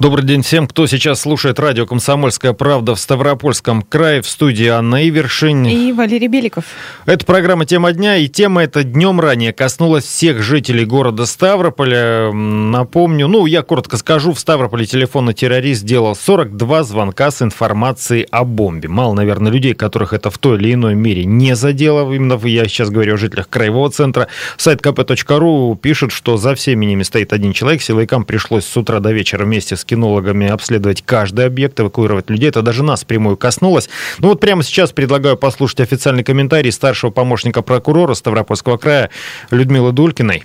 Добрый день всем, кто сейчас слушает радио «Комсомольская правда» в Ставропольском крае. В студии Анна Ивершин. И Валерий Беликов. Это программа «Тема дня», и тема эта днем ранее коснулась всех жителей города Ставрополя. Напомню, ну, я коротко скажу, в Ставрополе телефонный террорист сделал 42 звонка с информацией о бомбе. Мало, наверное, людей, которых это в той или иной мере не задело. Именно я сейчас говорю о жителях краевого центра. Сайт kp.ru пишет, что за всеми ними стоит один человек. Силовикам пришлось с утра до вечера вместе с кинологами обследовать каждый объект, эвакуировать людей. Это даже нас прямую коснулось. Ну вот прямо сейчас предлагаю послушать официальный комментарий старшего помощника прокурора Ставропольского края Людмилы Дулькиной.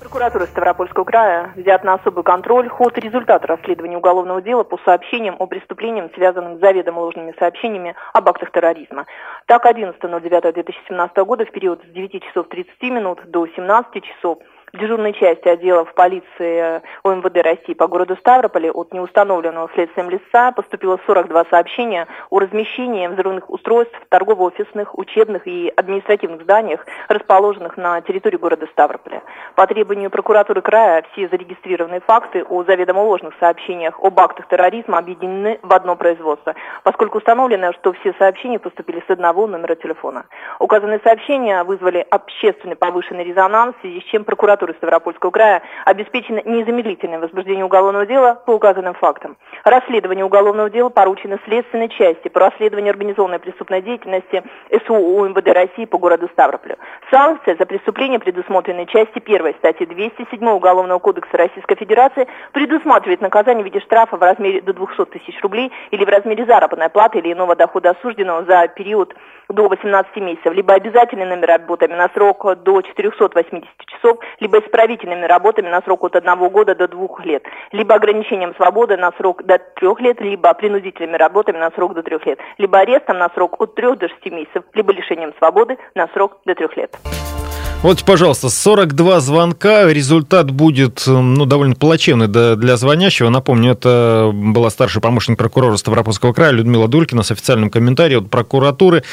Прокуратура Ставропольского края взят на особый контроль ход и результаты расследования уголовного дела по сообщениям о преступлениях, связанных с заведомо ложными сообщениями об актах терроризма. Так, 11.09.2017 года в период с 9 часов 30 минут до 17 часов дежурной части отделов полиции ОМВД России по городу Ставрополе от неустановленного следствием лица поступило 42 сообщения о размещении взрывных устройств в торгово-офисных, учебных и административных зданиях, расположенных на территории города Ставрополя. По требованию прокуратуры края все зарегистрированные факты о заведомо ложных сообщениях об актах терроризма объединены в одно производство, поскольку установлено, что все сообщения поступили с одного номера телефона. Указанные сообщения вызвали общественный повышенный резонанс, в связи с чем прокуратура прокуратуры Ставропольского края обеспечено незамедлительное возбуждение уголовного дела по указанным фактам. Расследование уголовного дела поручено следственной части по расследованию организованной преступной деятельности СУ УМВД России по городу Ставрополю. Санкция за преступление, предусмотренной части 1 статьи 207 Уголовного кодекса Российской Федерации, предусматривает наказание в виде штрафа в размере до 200 тысяч рублей или в размере заработной платы или иного дохода осужденного за период до 18 месяцев, либо обязательными работами на срок до 480 часов, либо исправительными работами на срок от одного года до двух лет, либо ограничением свободы на срок до трех лет, либо принудительными работами на срок до трех лет, либо арестом на срок от трех до шести месяцев, либо лишением свободы на срок до трех лет. Вот, пожалуйста, 42 звонка. Результат будет ну, довольно плачевный для звонящего. Напомню, это была старший помощник прокурора Ставропольского края Людмила Дулькина с официальным комментарием от прокуратуры.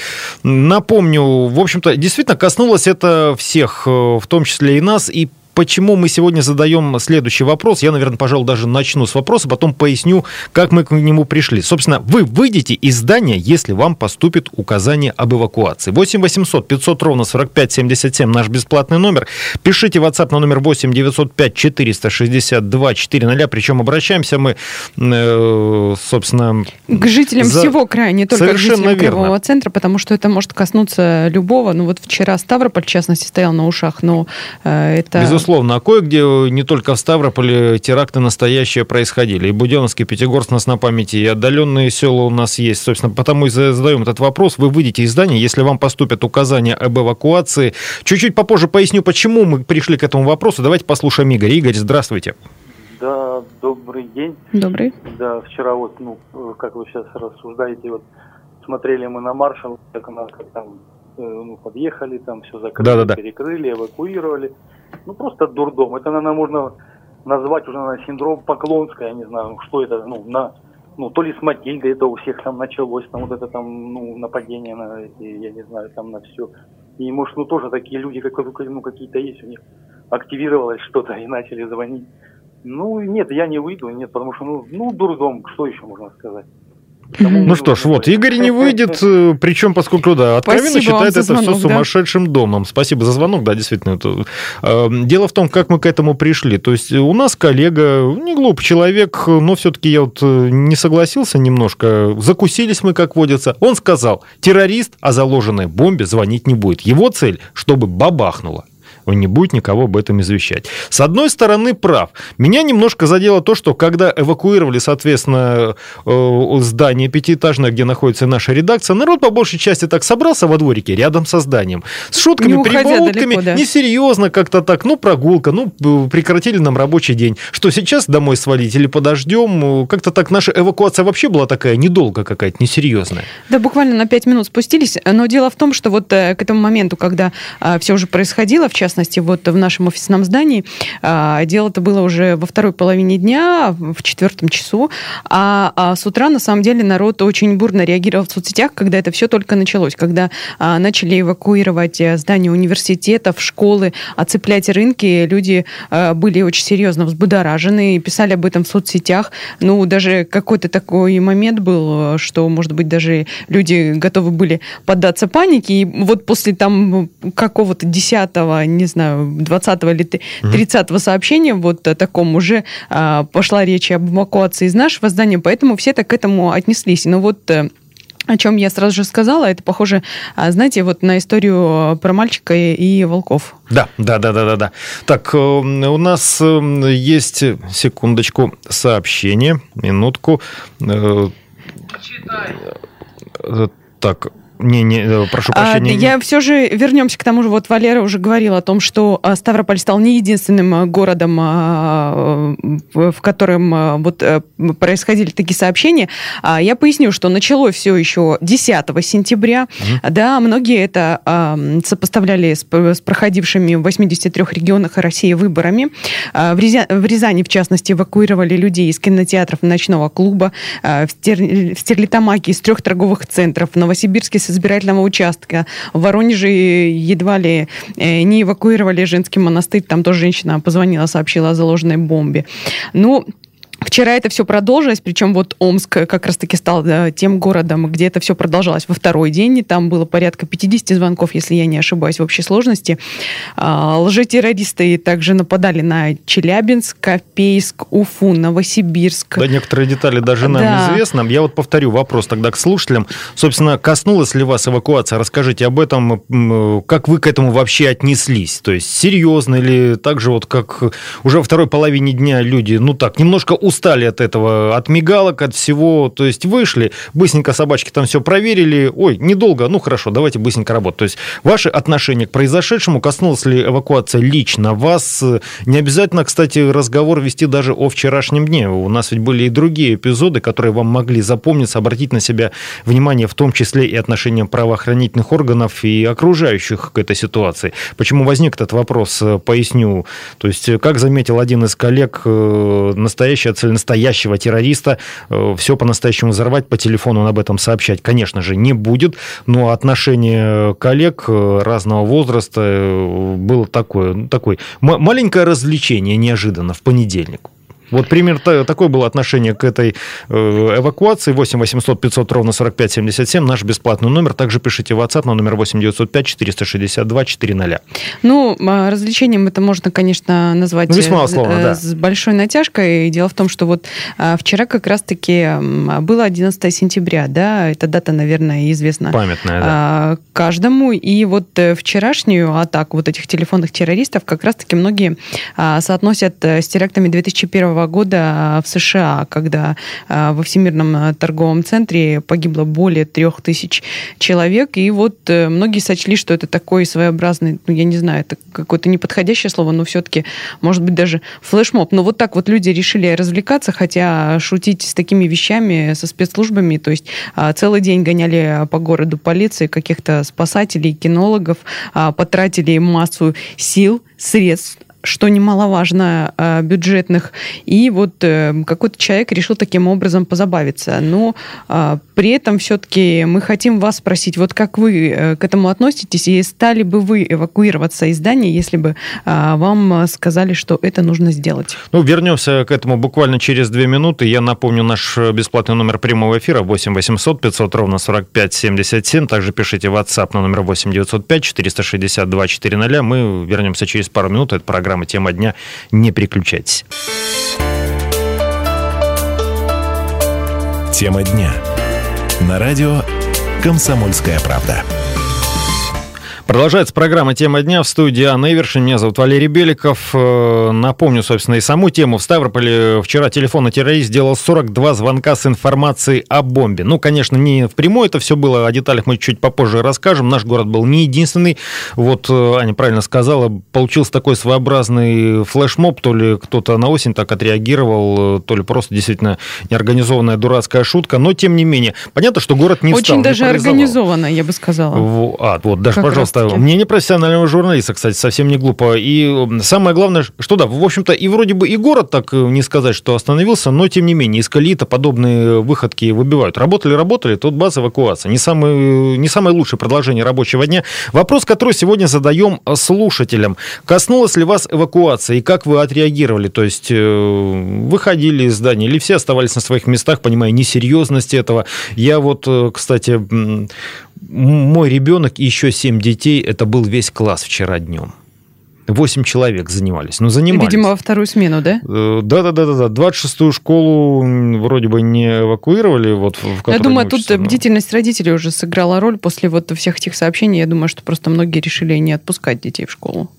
Напомню, в общем-то, действительно коснулось это всех, э, в том числе и нас. И почему мы сегодня задаем следующий вопрос. Я, наверное, пожалуй, даже начну с вопроса, потом поясню, как мы к нему пришли. Собственно, вы выйдете из здания, если вам поступит указание об эвакуации. 8 800 500 ровно 45 77 наш бесплатный номер. Пишите WhatsApp на номер 8 905 462 400. Причем обращаемся мы, э, собственно... К жителям за... всего края, не только Совершенно к жителям верно. Центра, потому что это может коснуться любого. Ну вот вчера Ставрополь, в частности, стоял на ушах, но э, это... Безусловно безусловно. А кое-где не только в Ставрополе теракты настоящие происходили. И Буденновск, и Пятигорск у нас на памяти, и отдаленные села у нас есть. Собственно, потому и задаем этот вопрос. Вы выйдете из здания, если вам поступят указания об эвакуации. Чуть-чуть попозже поясню, почему мы пришли к этому вопросу. Давайте послушаем Игорь. Игорь, здравствуйте. Да, добрый день. Добрый. Да, вчера вот, ну, как вы сейчас рассуждаете, вот смотрели мы на маршал, как, как там Э, ну, подъехали, там все закрыли, да, да, да. перекрыли, эвакуировали. Ну, просто дурдом. Это, наверное, можно назвать уже на синдром Поклонская, я не знаю, что это, ну, на, ну, то ли с Матильдой это у всех там началось, там вот это там, ну, нападение на, я не знаю, там на все. И, может, ну, тоже такие люди, как, ну, какие-то есть у них, активировалось что-то и начали звонить. Ну, нет, я не выйду, нет, потому что, ну, ну, дурдом, что еще можно сказать. Ну что ж, вот, Игорь не выйдет, э, причем, поскольку, да, откровенно Спасибо считает это звонок, все сумасшедшим да? домом. Спасибо за звонок, да, действительно. Это... Э, дело в том, как мы к этому пришли. То есть у нас коллега, не глупый человек, но все-таки я вот э, не согласился немножко. Закусились мы, как водится. Он сказал, террорист о заложенной бомбе звонить не будет. Его цель, чтобы бабахнуло он не будет никого об этом извещать. С одной стороны, прав. Меня немножко задело то, что когда эвакуировали, соответственно, э, здание пятиэтажное, где находится наша редакция, народ по большей части так собрался во дворике рядом со зданием. С шутками, не прибаутками, да. несерьезно как-то так, ну, прогулка, ну, прекратили нам рабочий день. Что сейчас домой свалить или подождем? Как-то так наша эвакуация вообще была такая недолго какая-то, несерьезная. Да, буквально на пять минут спустились, но дело в том, что вот э, к этому моменту, когда э, все уже происходило, в час частности, вот в нашем офисном здании. А, дело-то было уже во второй половине дня, в четвертом часу, а, а с утра, на самом деле, народ очень бурно реагировал в соцсетях, когда это все только началось, когда а, начали эвакуировать э, здания университетов, школы, оцеплять рынки, люди а, были очень серьезно взбудоражены и писали об этом в соцсетях. Ну, даже какой-то такой момент был, что, может быть, даже люди готовы были поддаться панике, и вот после там какого-то десятого, не знаю, двадцатого или тридцатого сообщения вот таком уже а, пошла речь об эвакуации из нашего здания, поэтому все так к этому отнеслись. Но вот э, о чем я сразу же сказала, это похоже, а, знаете, вот на историю про мальчика и волков. Да, да, да, да, да, да. Так, э, у нас э, есть секундочку сообщение, минутку. Читай. Так, не, не, э, прошу а, прощения. А, я все же вернемся к тому же. Вот Валера уже говорил о том, что а, Ставрополь стал не единственным а, городом, в котором вот э, происходили такие сообщения. Я поясню, что началось все еще 10 сентября. Угу. Да, многие это сопоставляли с, с проходившими в 83 регионах России выборами. В, Рязани, в Рязани, в частности, эвакуировали людей из кинотеатров ночного клуба, в, Стер, в Стерлитамаке из трех торговых центров, в Новосибирске с избирательного участка. В Воронеже едва ли э, не эвакуировали женский монастырь. Там тоже женщина позвонила, сообщила о заложенной бомбе. Ну, Вчера это все продолжилось, причем вот Омск как раз-таки стал да, тем городом, где это все продолжалось во второй день. Там было порядка 50 звонков, если я не ошибаюсь, в общей сложности. А, лжетеррористы также нападали на Челябинск, Копейск, Уфу, Новосибирск. Да, некоторые детали даже нам да. известны. Я вот повторю вопрос тогда к слушателям. Собственно, коснулась ли вас эвакуация? Расскажите об этом. Как вы к этому вообще отнеслись? То есть серьезно или так же вот как уже во второй половине дня люди, ну так, немножко устали от этого, от мигалок, от всего, то есть вышли, быстренько собачки там все проверили, ой, недолго, ну хорошо, давайте быстренько работать. То есть ваше отношение к произошедшему, коснулась ли эвакуация лично вас? Не обязательно, кстати, разговор вести даже о вчерашнем дне. У нас ведь были и другие эпизоды, которые вам могли запомниться, обратить на себя внимание, в том числе и отношением правоохранительных органов и окружающих к этой ситуации. Почему возник этот вопрос, поясню. То есть, как заметил один из коллег, э, настоящая цель настоящего террориста э, все по-настоящему взорвать, по телефону он об этом сообщать, конечно же, не будет. Но отношение коллег э, разного возраста э, было такое, такое маленькое развлечение неожиданно в понедельник. Вот примерно такое было отношение к этой э, эвакуации. 8 800 500 ровно 45 77. Наш бесплатный номер. Также пишите в WhatsApp на номер 8 905 462 400. Ну, а, развлечением это можно, конечно, назвать ну, Весьма условно, да. с большой натяжкой. Дело в том, что вот а, вчера как раз-таки было 11 сентября, да, эта дата, наверное, известна Памятная, да. А, каждому. И вот э, вчерашнюю атаку вот этих телефонных террористов как раз-таки многие соотносят э, с терактами 2001 года а, в США, когда а, во Всемирном а, торговом центре погибло более трех тысяч человек. И вот э, многие сочли, что это такой своеобразный, ну, я не знаю, это какое-то неподходящее слово, но все-таки, может быть, даже флешмоб. Но вот так вот люди решили развлекаться, хотя шутить с такими вещами, со спецслужбами, то есть целый день гоняли по городу полиции, каких-то спасателей, кинологов, потратили массу сил, средств что немаловажно, э, бюджетных. И вот э, какой-то человек решил таким образом позабавиться. Но э, при этом все-таки мы хотим вас спросить, вот как вы к этому относитесь, и стали бы вы эвакуироваться из здания, если бы вам сказали, что это нужно сделать? Ну, вернемся к этому буквально через две минуты. Я напомню наш бесплатный номер прямого эфира 8 800 500 ровно 45 77. Также пишите WhatsApp на номер 8 905 462 400. Мы вернемся через пару минут. Это программа программа «Тема дня». Не переключайтесь. Тема дня. На радио «Комсомольская правда». Продолжается программа «Тема дня» в студии Анна Ивершин. Меня зовут Валерий Беликов. Э, напомню, собственно, и саму тему. В Ставрополе вчера телефонный террорист сделал 42 звонка с информацией о бомбе. Ну, конечно, не впрямую это все было. О деталях мы чуть попозже расскажем. Наш город был не единственный. Вот э, Аня правильно сказала, получился такой своеобразный флешмоб. То ли кто-то на осень так отреагировал, э, то ли просто действительно неорганизованная дурацкая шутка. Но, тем не менее, понятно, что город не Очень встал, даже организованно, я бы сказала. А, вот, даже, как пожалуйста, оставил. Мнение профессионального журналиста, кстати, совсем не глупо. И самое главное, что да, в общем-то, и вроде бы и город так э, не сказать, что остановился, но тем не менее, из колеи-то подобные выходки выбивают. Работали, работали, тут база эвакуация. Не самое, не самое лучшее продолжение рабочего дня. Вопрос, который сегодня задаем слушателям. Коснулась ли вас эвакуация и как вы отреагировали? То есть э, выходили из здания или все оставались на своих местах, понимая несерьезность этого? Я вот, э, кстати, мой ребенок и еще семь детей, это был весь класс вчера днем. Восемь человек занимались. Ну, занимались. Видимо, во вторую смену, да? Да-да-да. да. 26-ю школу вроде бы не эвакуировали. Вот, в Я думаю, тут но... бдительность родителей уже сыграла роль после вот всех этих сообщений. Я думаю, что просто многие решили не отпускать детей в школу.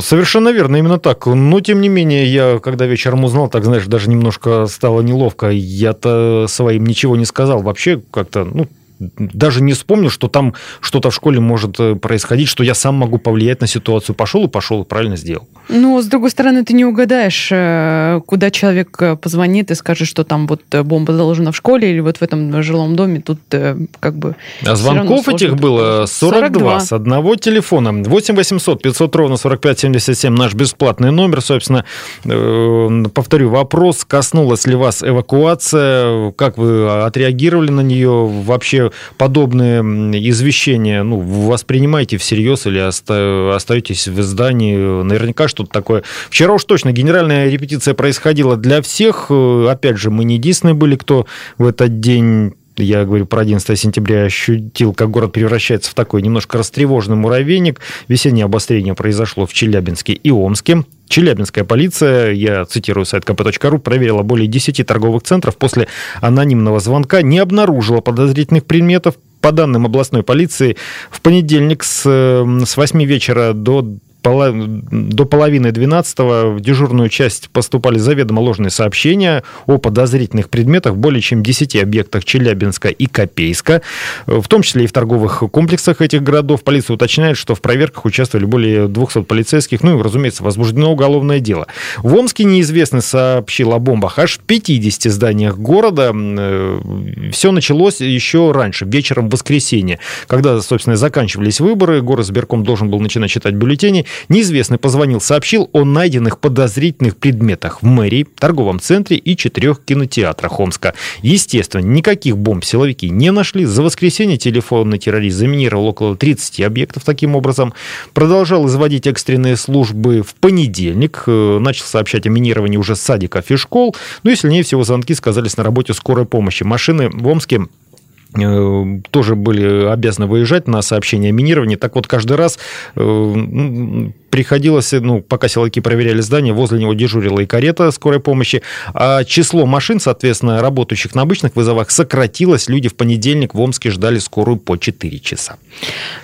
Совершенно верно, именно так. Но, тем не менее, я, когда вечером узнал, так, знаешь, даже немножко стало неловко. Я-то своим ничего не сказал. Вообще, как-то, ну, даже не вспомнил, что там что-то в школе может э, происходить, что я сам могу повлиять на ситуацию. Пошел и пошел, и правильно сделал. Ну, с другой стороны, ты не угадаешь, э, куда человек э, позвонит и скажет, что там вот бомба заложена в школе или вот в этом жилом доме. Тут как бы... А звонков этих было 42, 42 с одного телефона. 8 800 500 ровно 45 77 наш бесплатный номер. Собственно, повторю, вопрос, коснулась ли вас эвакуация, как вы отреагировали на нее, вообще подобные извещения ну, воспринимаете всерьез или остаетесь в здании? Наверняка что-то такое. Вчера уж точно генеральная репетиция происходила для всех. Опять же, мы не единственные были, кто в этот день я говорю про 11 сентября, ощутил, как город превращается в такой немножко растревоженный муравейник. Весеннее обострение произошло в Челябинске и Омске. Челябинская полиция, я цитирую сайт kp.ru, проверила более 10 торговых центров. После анонимного звонка не обнаружила подозрительных предметов. По данным областной полиции, в понедельник с, с 8 вечера до до половины 12 в дежурную часть поступали заведомо ложные сообщения о подозрительных предметах в более чем 10 объектах Челябинска и Копейска, в том числе и в торговых комплексах этих городов. Полиция уточняет, что в проверках участвовали более 200 полицейских, ну и, разумеется, возбуждено уголовное дело. В Омске неизвестный сообщил о бомбах аж в 50 зданиях города. Э, Все началось еще раньше, вечером в воскресенье, когда, собственно, заканчивались выборы, город сберком должен был начинать читать бюллетени. Неизвестный позвонил, сообщил о найденных подозрительных предметах в мэрии, торговом центре и четырех кинотеатрах Омска. Естественно, никаких бомб силовики не нашли. За воскресенье телефонный террорист заминировал около 30 объектов таким образом. Продолжал изводить экстренные службы в понедельник. Э, начал сообщать о минировании уже садиков и школ. Ну и сильнее всего звонки сказались на работе скорой помощи. Машины в Омске тоже были обязаны выезжать на сообщение о минировании. Так вот, каждый раз э, приходилось, ну, пока силовики проверяли здание, возле него дежурила и карета скорой помощи, а число машин, соответственно, работающих на обычных вызовах сократилось. Люди в понедельник в Омске ждали скорую по 4 часа.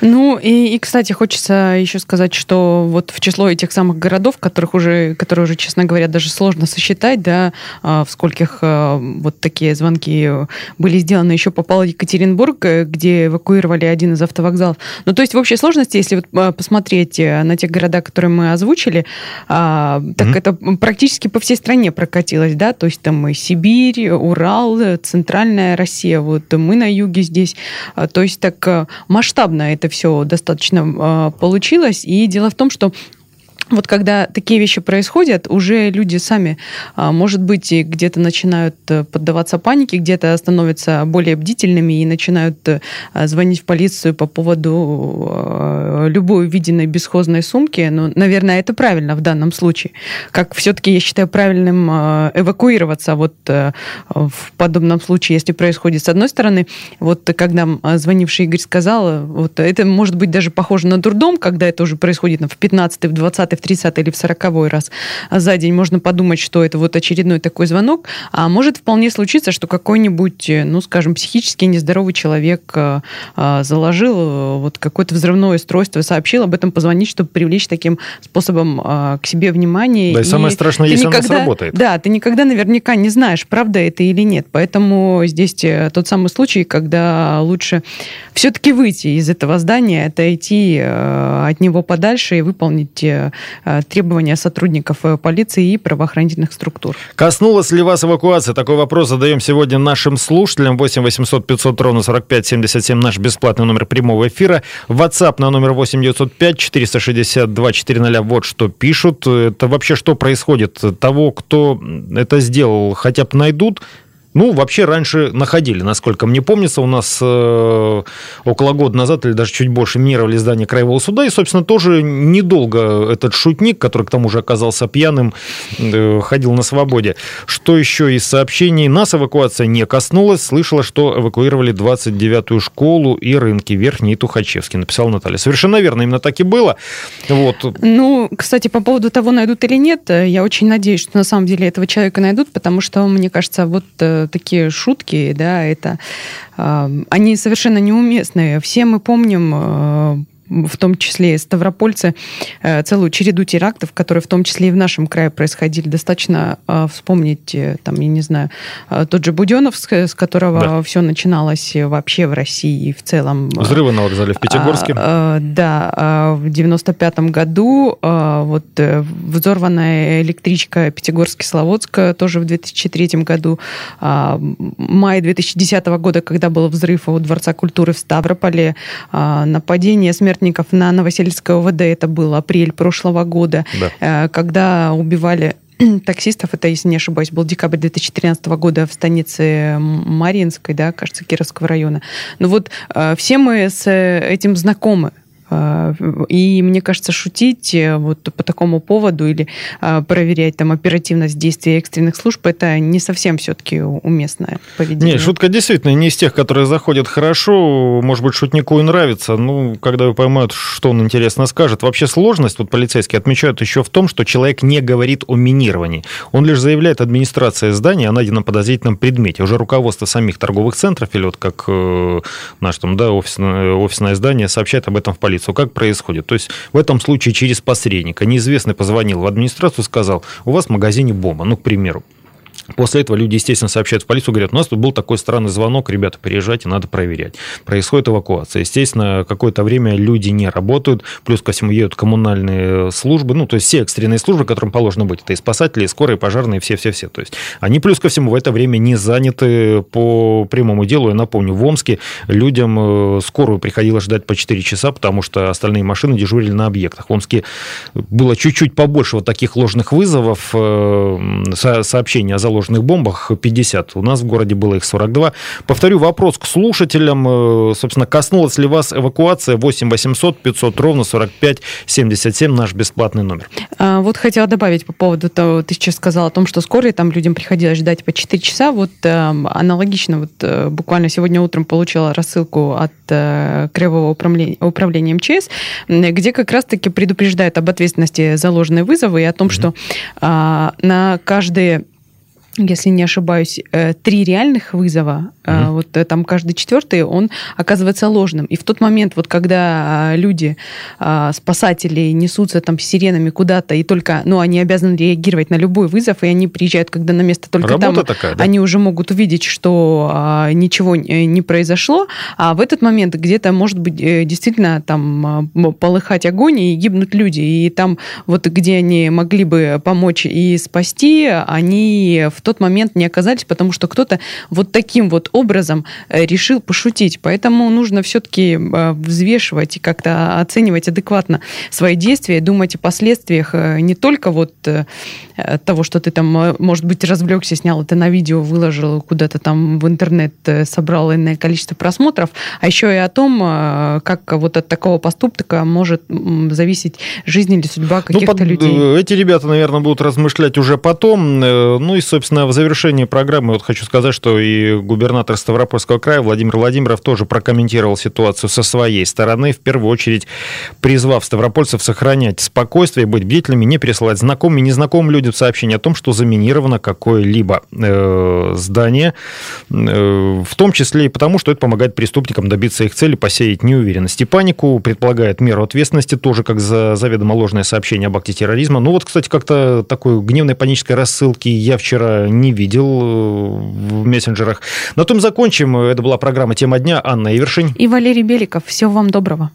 Ну, и, и кстати, хочется еще сказать, что вот в число этих самых городов, которых уже, которые уже, честно говоря, даже сложно сосчитать, да, а, в скольких а, вот такие звонки были сделаны, еще попал Екатеринбург, э, где эвакуировали один из автовокзалов. Ну, то есть в общей сложности, если вот а, посмотреть э, на те города, которые мы озвучили, а, так mm-hmm. это практически по всей стране прокатилось, да, то есть там и Сибирь, Урал, центральная Россия, вот мы на юге здесь, а, то есть так э, масштабно это все достаточно а, получилось, и дело в том, что вот когда такие вещи происходят, уже люди сами, а, может быть, где-то начинают э, поддаваться панике, где-то становятся более бдительными и начинают э, звонить в полицию по поводу э, любой увиденной бесхозной сумки. Но, наверное, это правильно в данном случае. Как все-таки я считаю правильным эвакуироваться вот в подобном случае, если происходит с одной стороны. Вот когда звонивший Игорь сказал, вот это может быть даже похоже на дурдом, когда это уже происходит в 15 в 20 в 30 или в 40 раз за день, можно подумать, что это вот очередной такой звонок, а может вполне случиться, что какой-нибудь, ну, скажем, психически нездоровый человек а, а, заложил э, вот какое-то взрывное устройство, сообщил об этом, позвонить, чтобы привлечь таким способом а, к себе внимание. Да, и, и самое страшное, если никогда, оно сработает. Да, ты никогда наверняка не знаешь, правда это или нет. Поэтому здесь э, тот самый случай, когда лучше все-таки выйти из этого здания, отойти э, от него подальше и выполнить требования сотрудников полиции и правоохранительных структур. Коснулась ли вас эвакуация? Такой вопрос задаем сегодня нашим слушателям. 8 800 500 ровно 45 77 наш бесплатный номер прямого эфира. WhatsApp на номер 8 905 462 400. Вот что пишут. Это вообще что происходит? Того, кто это сделал, хотя бы найдут, ну, вообще раньше находили, насколько мне помнится, у нас э, около года назад или даже чуть больше минировали здание Краевого суда, и, собственно, тоже недолго этот шутник, который к тому же оказался пьяным, э, ходил на свободе. Что еще из сообщений? Нас эвакуация не коснулась. Слышала, что эвакуировали 29-ю школу и рынки Верхний и Тухачевский, написала Наталья. Совершенно верно, именно так и было. Вот. Ну, кстати, по поводу того, найдут или нет, я очень надеюсь, что на самом деле этого человека найдут, потому что, мне кажется, вот э, такие шутки, да, это они совершенно неуместные. Все мы помним э, в том числе и ставропольцы, э, целую череду терактов, которые в том числе и в нашем крае происходили. Достаточно э, вспомнить, э, там, я не знаю, тот же Буденов, с которого да. все начиналось вообще в России и в целом. Взрывы на вокзале в Пятигорске. А, да, в 95 году вот взорванная электричка Пятигорск-Кисловодск тоже в 2003 году. Май 2010 года, когда был взрыв у Дворца культуры в Ставрополе, нападение, смерть смертников на Новосельское ОВД, это был апрель прошлого года, да. Э, когда убивали таксистов, это, если не ошибаюсь, был декабрь 2013 года в станице Маринской, да, кажется, Кировского района. Ну вот э, все мы с этим знакомы. А, и мне кажется, шутить э, вот по такому поводу или а, проверять там оперативность действий экстренных служб, это не совсем все-таки уместное поведение. Нет, шутка действительно не из тех, которые заходят хорошо. Может быть, шутнику и нравится. Ну, когда его поймают, что он интересно скажет. Вообще сложность, вот полицейские отмечают еще в том, что человек не говорит о минировании. Он лишь заявляет администрация здания о найденном подозрительном предмете. Уже руководство самих торговых центров или вот как э, наш там, да, офисное, офисное здание сообщает об этом в полицию полицию. Как происходит? То есть в этом случае через посредника неизвестный позвонил в администрацию, сказал, у вас в магазине бомба, ну, к примеру. После этого люди, естественно, сообщают в полицию, говорят, у нас тут был такой странный звонок, ребята, приезжайте, надо проверять. Происходит эвакуация. Естественно, какое-то время люди не работают, плюс ко всему едут коммунальные службы, ну, то есть все экстренные службы, которым положено быть, это и спасатели, и скорые, и пожарные, все-все-все. То есть они плюс ко всему в это время не заняты по прямому делу. Я напомню, в Омске людям э, скорую приходилось ждать по 4 часа, потому что остальные машины дежурили на объектах. В Омске было чуть-чуть побольше вот таких ложных вызовов, э, сообщений о заложенных бомбах 50. У нас в городе было их 42. Повторю вопрос к слушателям. Э, собственно, коснулась ли вас эвакуация 8 800 500 ровно 45 77 наш бесплатный номер? А, вот хотела добавить по поводу того, ты сейчас сказал о том, что скорые там людям приходилось ждать по 4 часа. Вот э, аналогично, вот э, буквально сегодня утром получила рассылку от Кривого управления, управления МЧС, где как раз-таки предупреждают об ответственности за ложные вызовы и о том, mm-hmm. что а, на каждые если не ошибаюсь, э, три реальных вызова, mm-hmm. вот э, там каждый четвертый, он оказывается ложным. И в тот момент, вот когда а, люди, а, спасатели несутся там с сиренами куда-то, и только, ну, они обязаны реагировать на любой вызов, и они приезжают, когда на место только Работа там, такая, да? они уже могут увидеть, что ничего не произошло, а в этот момент где-то может быть действительно там полыхать огонь и гибнут люди, и там вот где они могли бы помочь и спасти, они в тот момент не оказались, потому что кто-то вот таким вот образом э, решил пошутить. Поэтому нужно все-таки э, взвешивать и как-то оценивать адекватно свои действия, думать о последствиях э, не только вот того, что ты там, может быть, развлекся, снял это на видео, выложил куда-то там в интернет, собрал иное количество просмотров, а еще и о том, как вот от такого поступка может зависеть жизнь или судьба ну, каких-то ну, людей. Эти ребята, наверное, будут размышлять уже потом. Ну и, собственно, собственно, в завершении программы вот хочу сказать, что и губернатор Ставропольского края Владимир Владимиров тоже прокомментировал ситуацию со своей стороны, в первую очередь призвав ставропольцев сохранять спокойствие, быть бдительными, не присылать знакомым и незнакомым людям сообщения о том, что заминировано какое-либо э, здание, э, в том числе и потому, что это помогает преступникам добиться их цели, посеять неуверенность и панику, предполагает меру ответственности, тоже как за заведомо ложное сообщение об акте терроризма. Ну вот, кстати, как-то такой гневной панической рассылки я вчера не видел э, в мессенджерах. На том закончим. Это была программа «Тема дня». Анна Ивершин. И Валерий Беликов. Всего вам доброго.